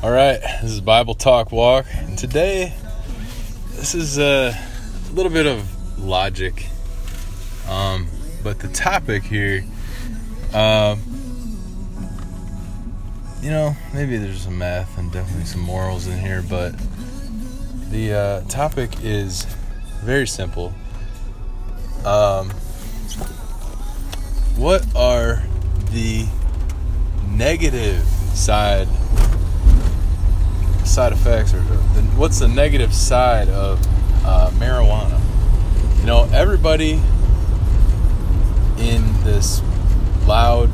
All right, this is Bible Talk Walk, and today this is a little bit of logic, um, but the topic here, um, you know, maybe there's some math and definitely some morals in here, but the uh, topic is very simple. Um, what are the negative side side effects or the, what's the negative side of uh, marijuana? You know, everybody in this loud,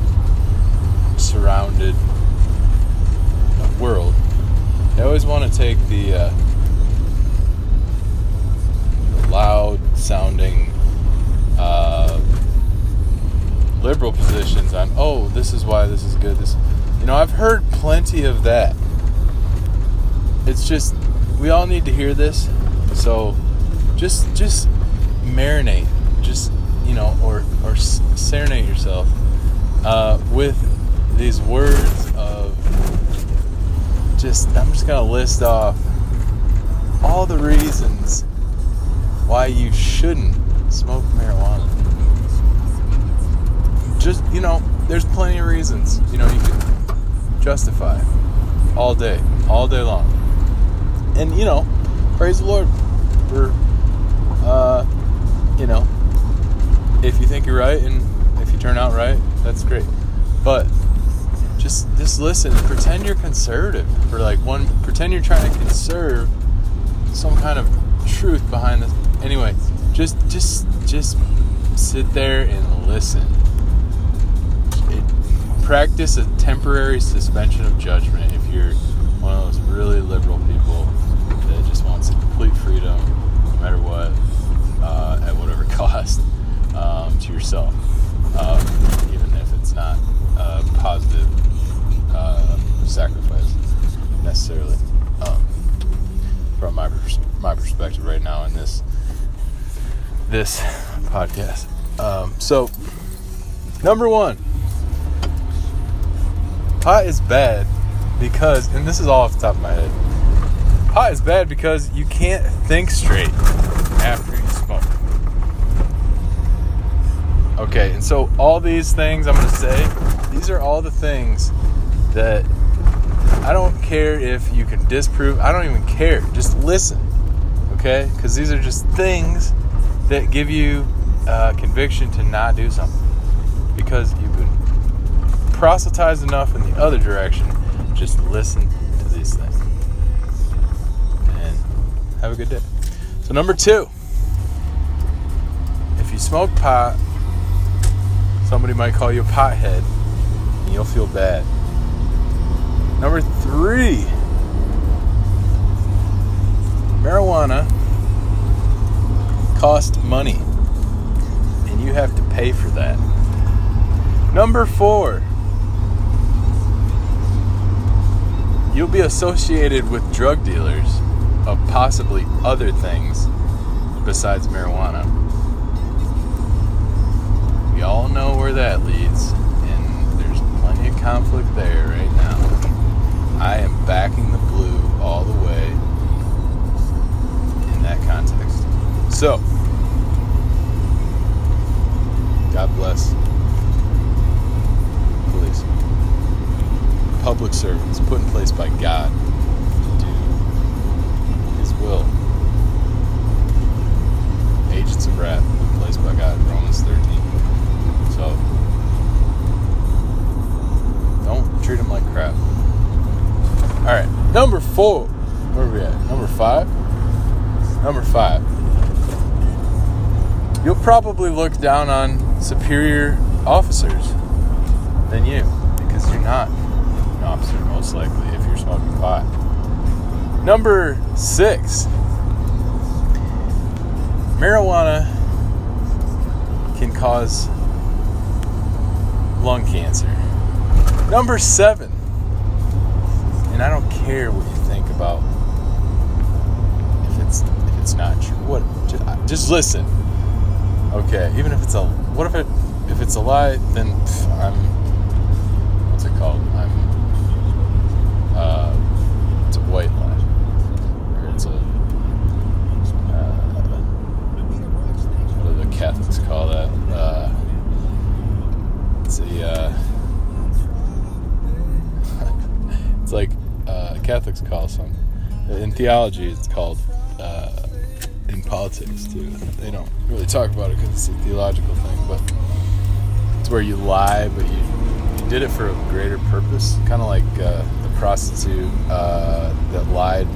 surrounded world, they always want to take the, uh, the loud sounding uh, liberal positions on, oh, this is why this is good. This, you know, I've heard plenty of that it's just we all need to hear this. So just just marinate, just you know, or or serenade yourself uh, with these words of just. I'm just gonna list off all the reasons why you shouldn't smoke marijuana. Just you know, there's plenty of reasons. You know, you can justify all day, all day long and you know, praise the Lord for, uh, you know, if you think you're right and if you turn out right, that's great. But just just listen. Pretend you're conservative for like one. Pretend you're trying to conserve some kind of truth behind this. Anyway, just just just sit there and listen. It, practice a temporary suspension of judgment if you're one of those really liberal freedom, no matter what, uh, at whatever cost um, to yourself, um, even if it's not a positive uh, sacrifice necessarily. Um, from my pers- my perspective right now in this this podcast. Um, so, number one, pot is bad because, and this is all off the top of my head Pot is bad because you can't think straight after you smoke. Okay, and so all these things I'm to say, these are all the things that I don't care if you can disprove. I don't even care. Just listen, okay? Because these are just things that give you uh, conviction to not do something because you've been proselytized enough in the other direction. Just listen Have a good day. So, number two, if you smoke pot, somebody might call you a pothead and you'll feel bad. Number three, marijuana costs money and you have to pay for that. Number four, you'll be associated with drug dealers of possibly other things besides marijuana. We all know where that leads, and there's plenty of conflict there right now. I am backing the blue all the way in that context. So, God bless public servants put in place by God four. Where are we at? Number five? Number five. You'll probably look down on superior officers than you because you're not an officer, most likely, if you're smoking pot. Number six, marijuana can cause lung cancer. Number seven, and I don't care what about if it's if it's not true. What? Just, just listen. Okay, even if it's a what if it if it's a lie, then pff, I'm Catholics call some. In theology, it's called. Uh, in politics too. They don't really talk about it because it's a theological thing, but it's where you lie, but you, you did it for a greater purpose. Kind of like uh, the prostitute uh, that lied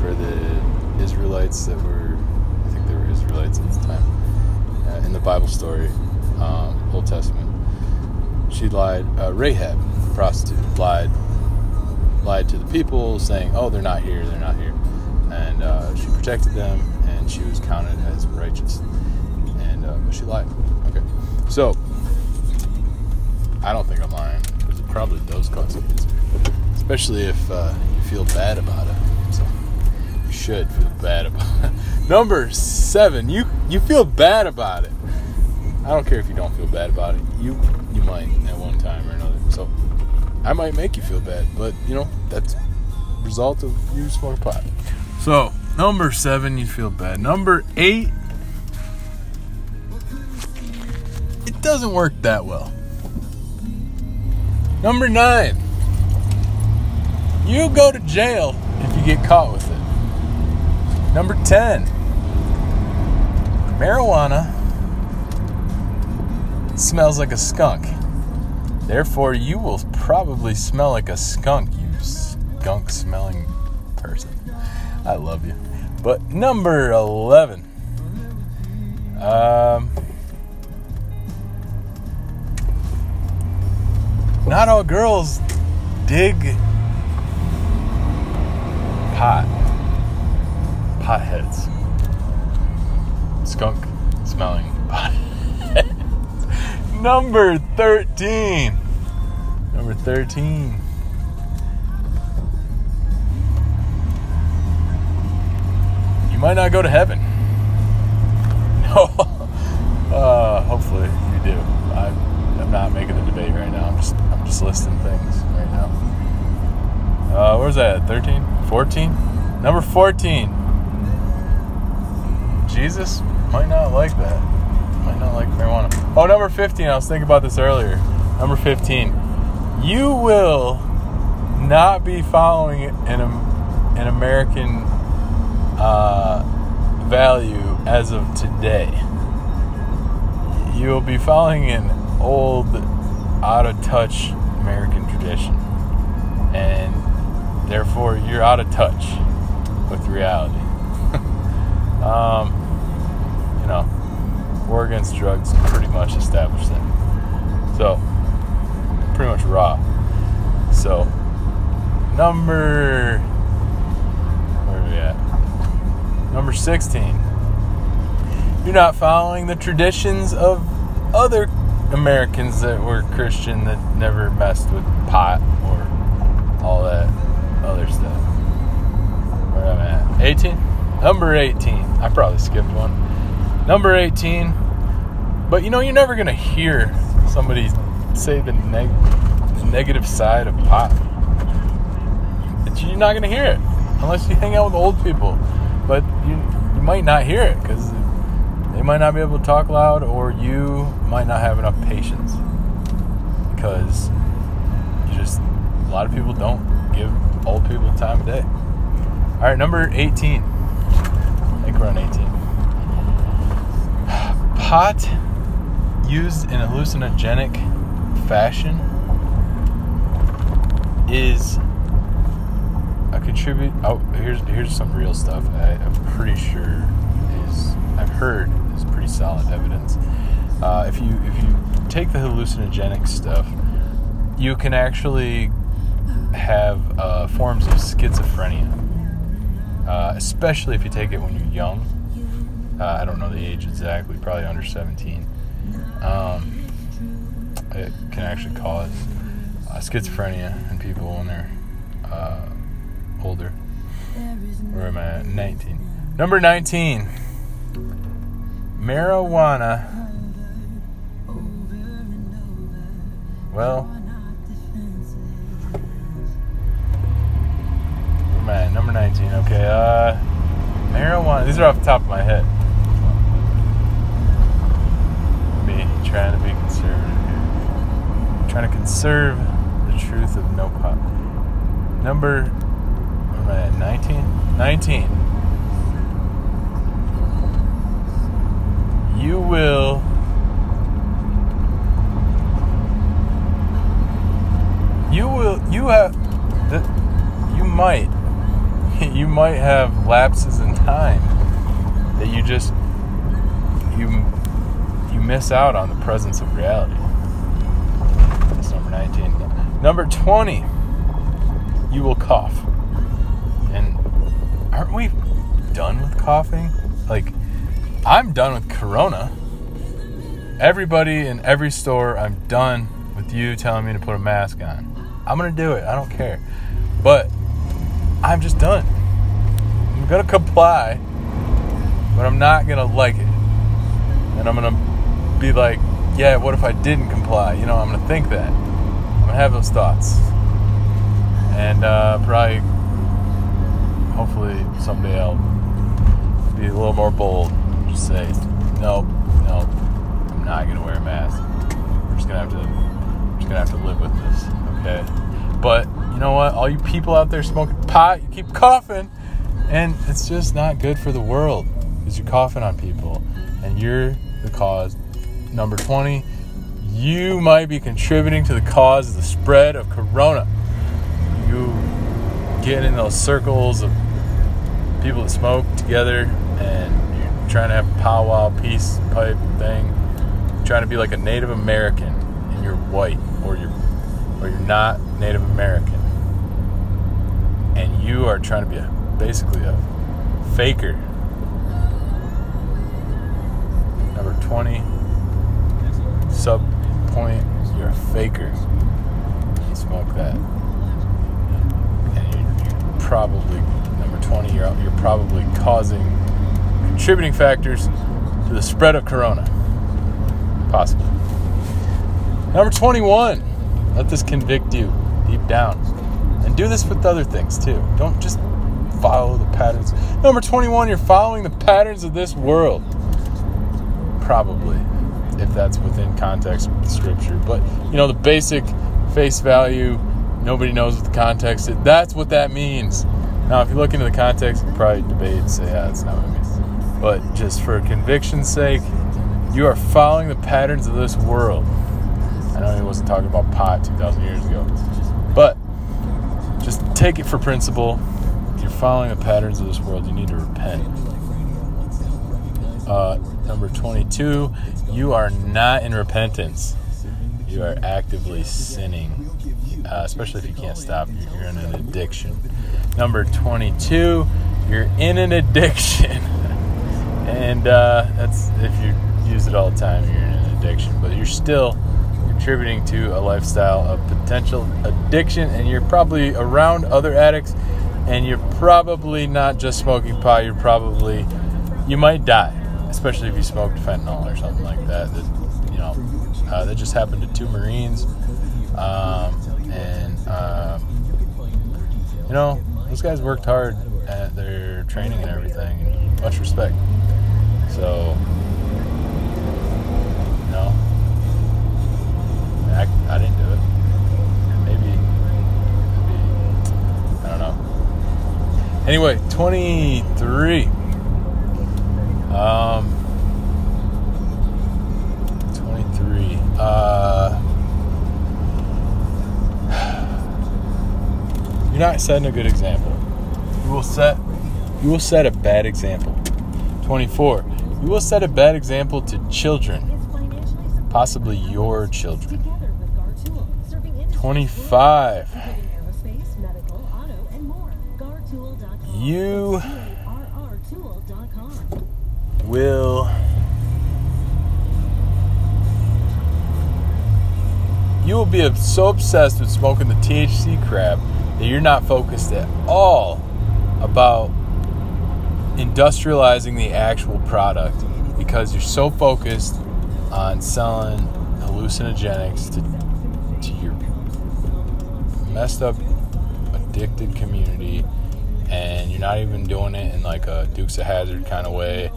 for the Israelites that were, I think they were Israelites at the time, uh, in the Bible story, um, Old Testament. She lied, uh, Rahab, the prostitute, lied, lied to the people, saying, "Oh, they're not here, they're not here," and uh, she protected them, and she was counted as righteous. And uh, she lied. Okay, so I don't think I'm lying because it probably does cause cancer, especially if uh, you feel bad about it. So you should feel bad about it. Number seven, you you feel bad about it. I don't care if you don't feel bad about it. You you might at one time or another. So I might make you feel bad, but you know that's result of you smoking pot. So number seven, you feel bad. Number eight, it doesn't work that well. Number nine, you go to jail if you get caught with it. Number 10, marijuana smells like a skunk. Therefore, you will probably smell like a skunk, you skunk smelling person. I love you. But number 11, um, not all girls dig pot. Potheads. Skunk smelling potheads. Number 13. Number 13. You might not go to heaven. No. Uh, hopefully you do. I, I'm not making the debate right now. I'm just I'm just listing things right now. Uh, where's that? 13? 14? Number 14. Jesus might not like that. Not like marijuana. Oh, number 15. I was thinking about this earlier. Number 15. You will not be following an, an American uh, value as of today. You will be following an old, out of touch American tradition. And therefore, you're out of touch with reality. um, war against drugs pretty much established that. So, pretty much raw. So, number. Where are we at? Number 16 you're not following the traditions of other Americans that were Christian that never messed with pot or all that other stuff. Where am I at? 18? Number 18. I probably skipped one. Number 18. But you know, you're never going to hear somebody say the, neg- the negative side of pot. You're not going to hear it unless you hang out with old people. But you, you might not hear it because they might not be able to talk loud, or you might not have enough patience because you just a lot of people don't give old people time of day. All right, number 18. I think we're on 18. Pot used in a hallucinogenic fashion is a contribute. Oh, here's here's some real stuff. I, I'm pretty sure is I've heard is pretty solid evidence. Uh, if you if you take the hallucinogenic stuff, you can actually have uh, forms of schizophrenia, uh, especially if you take it when you're young. Uh, I don't know the age exactly, probably under 17. Um, it can actually cause uh, schizophrenia in people when they're uh, older. Where am I at? 19. Number 19 marijuana. Well, man, number 19. Okay, uh, marijuana. These are off the top of my head. Me trying to be conservative here. trying to conserve the truth of no pop. Number, what am I at? 19? 19. You will. You will. You have. You might. You might have lapses in time that you just you miss out on the presence of reality. That's number 19. Number 20, you will cough. And aren't we done with coughing? Like, I'm done with Corona. Everybody in every store, I'm done with you telling me to put a mask on. I'm gonna do it. I don't care. But I'm just done. I'm gonna comply, but I'm not gonna like it. And I'm gonna be like, yeah, what if I didn't comply? You know, I'm gonna think that. I'm gonna have those thoughts. And uh, probably, hopefully, someday I'll be a little more bold. Just say, nope, nope, I'm not gonna wear a mask. We're just gonna have to, just gonna have to live with this, okay? But you know what? All you people out there smoking pot, you keep coughing, and it's just not good for the world because you're coughing on people, and you're the cause. Number 20, you might be contributing to the cause of the spread of corona. You get in those circles of people that smoke together and you're trying to have a powwow peace pipe thing, trying to be like a Native American and you're white or you're or you're not Native American. And you are trying to be a, basically a faker. Number 20, sub point, you're a faker. You smoke that. And you're, you're probably, number 20, you're, you're probably causing contributing factors to the spread of corona. Possibly. Number 21, let this convict you deep down. And do this with other things too. Don't just follow the patterns. Number 21, you're following the patterns of this world. Probably, if that's within context the scripture. But, you know, the basic face value, nobody knows what the context is. That's what that means. Now, if you look into the context, you probably debate and say, yeah, that's not what it means. But just for conviction's sake, you are following the patterns of this world. I know he wasn't talking about pot 2,000 years ago. But just take it for principle. You're following the patterns of this world. You need to repent. Uh, number 22, you are not in repentance. You are actively sinning, uh, especially if you can't stop. You're in an addiction. Number 22, you're in an addiction. and uh, that's if you use it all the time, you're in an addiction. But you're still contributing to a lifestyle of potential addiction, and you're probably around other addicts, and you're probably not just smoking pot. You're probably you might die, especially if you smoked fentanyl or something like that. That you know uh, that just happened to two Marines, um, and uh, you know those guys worked hard at their training and everything, and much respect. So no. I, I didn't do it. Maybe, maybe, I don't know. Anyway, 23. Um, 23. Uh, you're not setting a good example. You will set, you will set a bad example. 24. You will set a bad example to children possibly your children. 25. You will you will be so obsessed with smoking the THC crap that you're not focused at all about industrializing the actual product because you're so focused on selling hallucinogenics to, to your messed up, addicted community, and you're not even doing it in like a Dukes of Hazzard kind of way,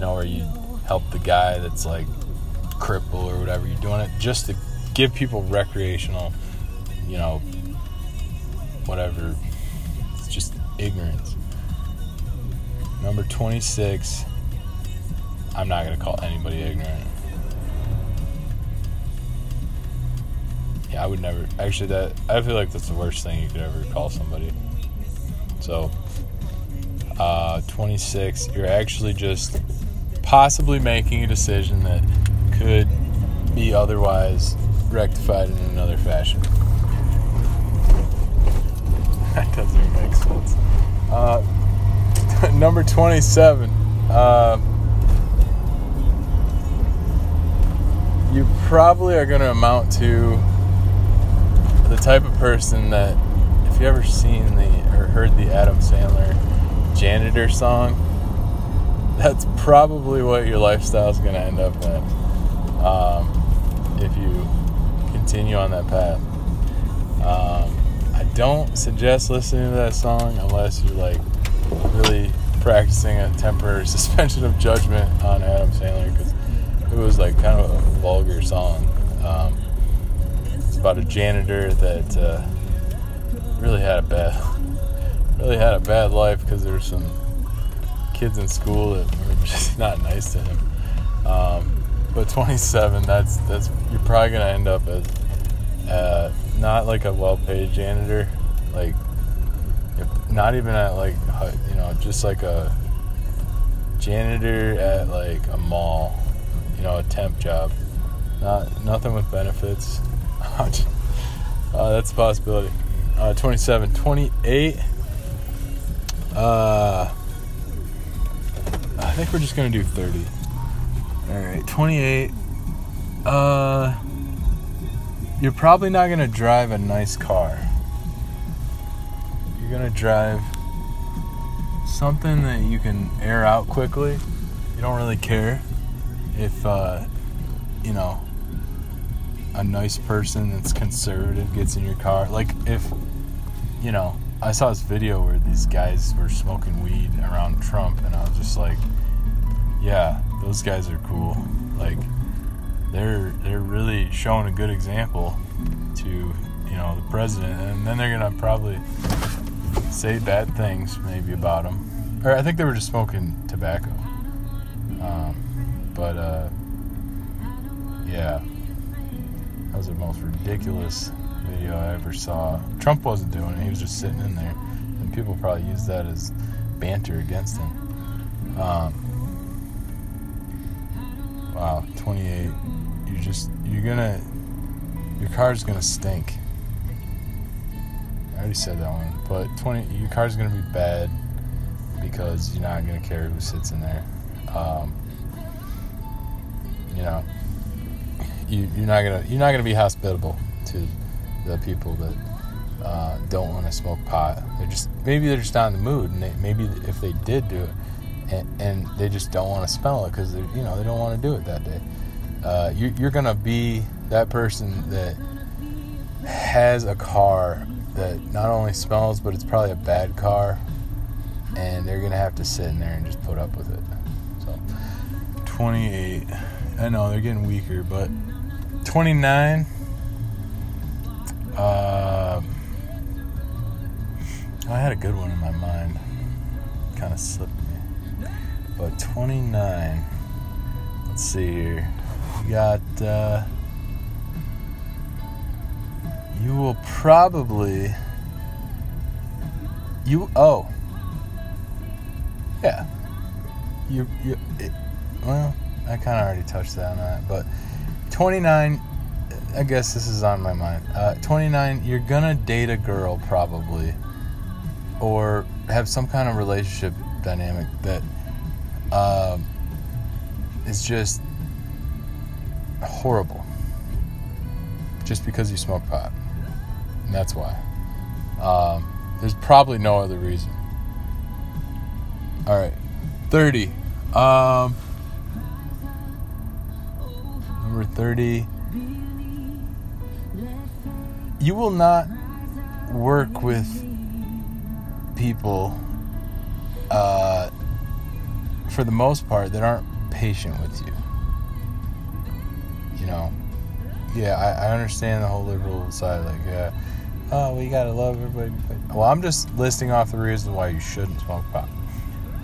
know, where you help the guy that's like cripple or whatever. You're doing it just to give people recreational, you know, whatever. It's just ignorance. Number 26. I'm not going to call anybody ignorant. Yeah, I would never. Actually, that I feel like that's the worst thing you could ever call somebody. So, uh, 26. You're actually just possibly making a decision that could be otherwise rectified in another fashion. that doesn't make sense. Uh, number 27. Uh, you probably are going to amount to the type of person that, if you ever seen the or heard the Adam Sandler janitor song, that's probably what your lifestyle is going to end up in um, if you continue on that path. Um, I don't suggest listening to that song unless you're like really practicing a temporary suspension of judgment on Adam Sandler because it was like kind of a vulgar song. Um, it's about a janitor that uh, really had a bad, really had a bad life because there's some kids in school that were just not nice to him. Um, but 27, that's that's you're probably gonna end up as uh, not like a well-paid janitor, like not even at like you know just like a janitor at like a mall you know, a temp job. Not nothing with benefits. uh, that's a possibility. Uh, 27, 28. Uh, think we're just gonna do 30. All right, 28. Uh, you're probably not gonna drive a nice car. You're gonna drive something that you can air out quickly. You don't really care if uh, you know a nice person that's conservative gets in your car like if you know i saw this video where these guys were smoking weed around trump and i was just like yeah those guys are cool. Like they're they're really showing a good example to you know the president. And then they're gonna probably say bad things maybe about him. Or i think they were just smoking tobacco. Um, but uh, yeah, that was the most ridiculous video I ever saw. Trump wasn't doing it; he was just sitting in there, and people probably used that as banter against him. Um, wow, 28. You just you're gonna your car's gonna stink. I already said that one, but 20 your car's gonna be bad because you're not gonna care who sits in there. Um, you know, you, you're not gonna you're not gonna be hospitable to the people that uh, don't want to smoke pot. They're just maybe they're just not in the mood, and they, maybe if they did do it, and, and they just don't want to smell it because you know they don't want to do it that day. Uh, you, you're gonna be that person that has a car that not only smells, but it's probably a bad car, and they're gonna have to sit in there and just put up with it. So, 28. I know they're getting weaker, but 29. Uh, I had a good one in my mind. Kind of slipped. But 29. Let's see here. You got. Uh, you will probably. You. Oh. Yeah. You. you it, well. I kind of already touched that on that, but 29. I guess this is on my mind. Uh, 29. You're gonna date a girl probably, or have some kind of relationship dynamic that uh, is just horrible. Just because you smoke pot, and that's why. Um, there's probably no other reason. All right, 30. Um, number 30 you will not work with people uh, for the most part that aren't patient with you you know yeah I, I understand the whole liberal side like yeah oh, we gotta love everybody. Well, I'm just listing off the reasons why you shouldn't smoke pot.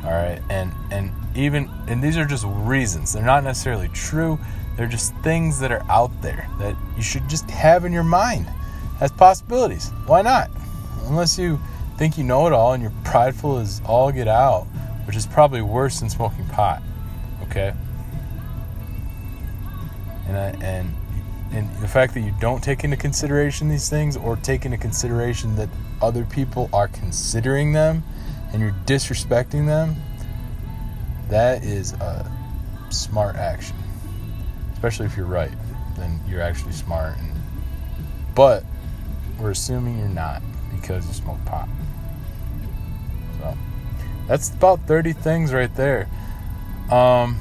All right, and and even and these are just reasons. They're not necessarily true. They're just things that are out there that you should just have in your mind as possibilities. Why not? Unless you think you know it all and you're prideful as all get out, which is probably worse than smoking pot. Okay. And I, and and the fact that you don't take into consideration these things or take into consideration that other people are considering them and you're disrespecting them, that is a smart action. Especially if you're right, then you're actually smart. And, but we're assuming you're not because you smoke pot. That's about 30 things right there. Um,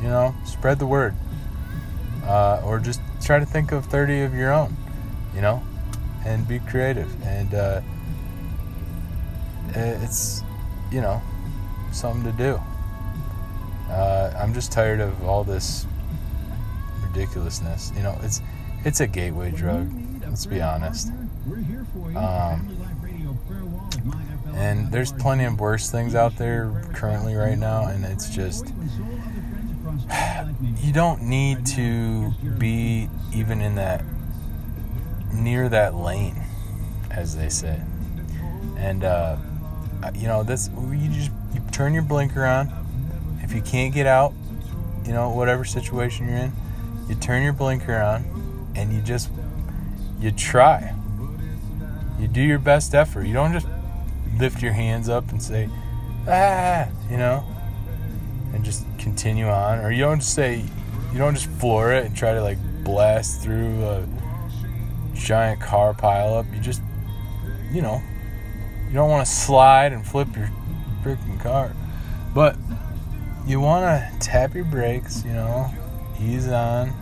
you know, spread the word uh, or just try to think of 30 of your own, you know, and be creative. And uh, it's, you know, something to do. Uh, I'm just tired of all this ridiculousness. You know, it's it's a gateway drug. Let's be honest. Um, and there's plenty of worse things out there currently right now, and it's just you don't need to be even in that near that lane, as they say. And uh, you know, this you just you turn your blinker on. If you can't get out, you know, whatever situation you're in, you turn your blinker on, and you just you try. You do your best effort. You don't just lift your hands up and say, ah, you know, and just continue on. Or you don't just say, you don't just floor it and try to like blast through a giant car pileup. You just, you know, you don't want to slide and flip your freaking car. But you want to tap your brakes, you know, ease on,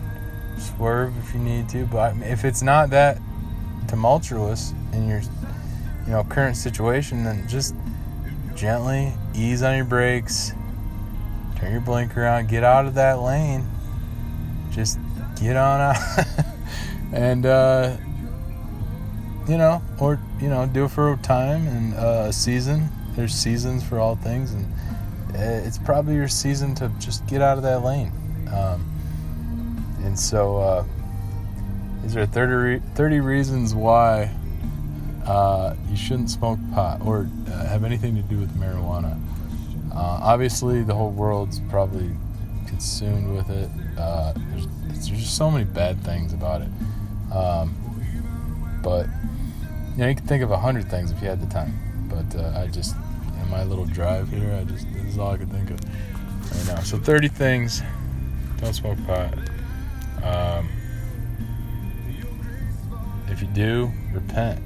swerve if you need to. But if it's not that tumultuous in your, you know, current situation, then just gently ease on your brakes, turn your blinker on, get out of that lane. Just get on out. and, uh, you know, or, you know, do it for a time and uh, a season. There's seasons for all things. And uh, it's probably your season to just get out of that lane. Um, and so, uh, these are 30, re- 30 reasons why uh, you shouldn't smoke pot or uh, have anything to do with marijuana. Uh, obviously, the whole world's probably consumed with it. Uh, there's, there's, just so many bad things about it. Um, but you know, you can think of a hundred things if you had the time. But uh, I just, in my little drive here, I just this is all I could think of right now. So 30 things. Don't smoke pot. Um, if you do, repent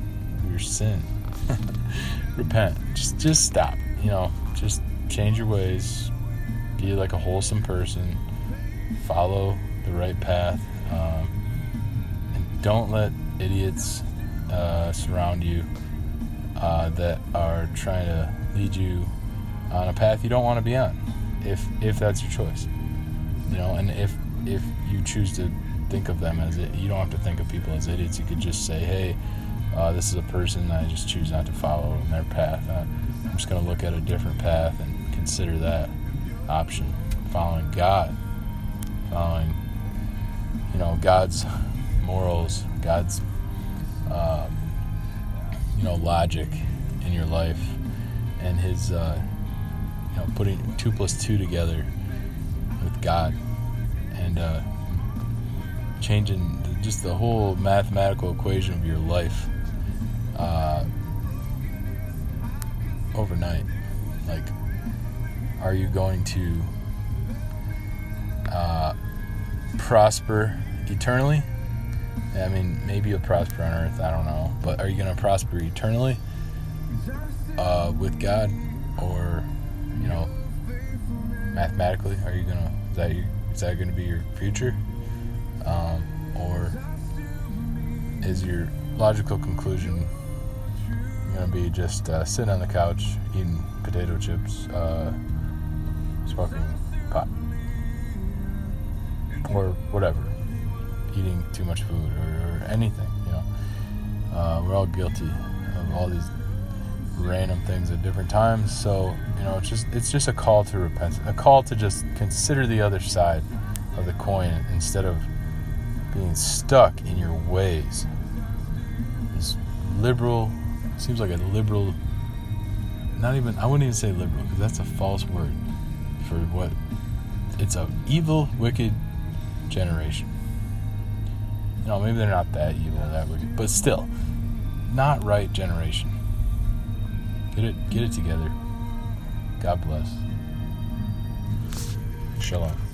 your sin. repent. Just just stop. You know, just change your ways, be like a wholesome person, follow the right path, um, and don't let idiots uh, surround you uh, that are trying to lead you on a path you don't want to be on, if if that's your choice. You know, and if if you choose to think of them as it, you don't have to think of people as idiots. You could just say, hey. Uh, this is a person I just choose not to follow in their path. Uh, I'm just going to look at a different path and consider that option. Following God, following, you know, God's morals, God's, um, you know, logic in your life, and His, uh, you know, putting two plus two together with God, and uh, changing just the whole mathematical equation of your life uh, overnight. Like, are you going to uh, prosper eternally? I mean, maybe you'll prosper on earth, I don't know. But are you going to prosper eternally uh, with God? Or, you know, mathematically, are you going to, is that, that going to be your future? Um, or is your logical conclusion to be just uh, sitting on the couch eating potato chips? Uh, smoking pot or whatever, eating too much food or, or anything, you know. Uh, we're all guilty of all these random things at different times. So you know, it's just it's just a call to repentance, a call to just consider the other side of the coin instead of being stuck in your ways. This liberal seems like a liberal. Not even I wouldn't even say liberal because that's a false word for what it's a evil, wicked generation. You know, maybe they're not that evil, that wicked, but still, not right generation. Get it, get it together. God bless. Shalom.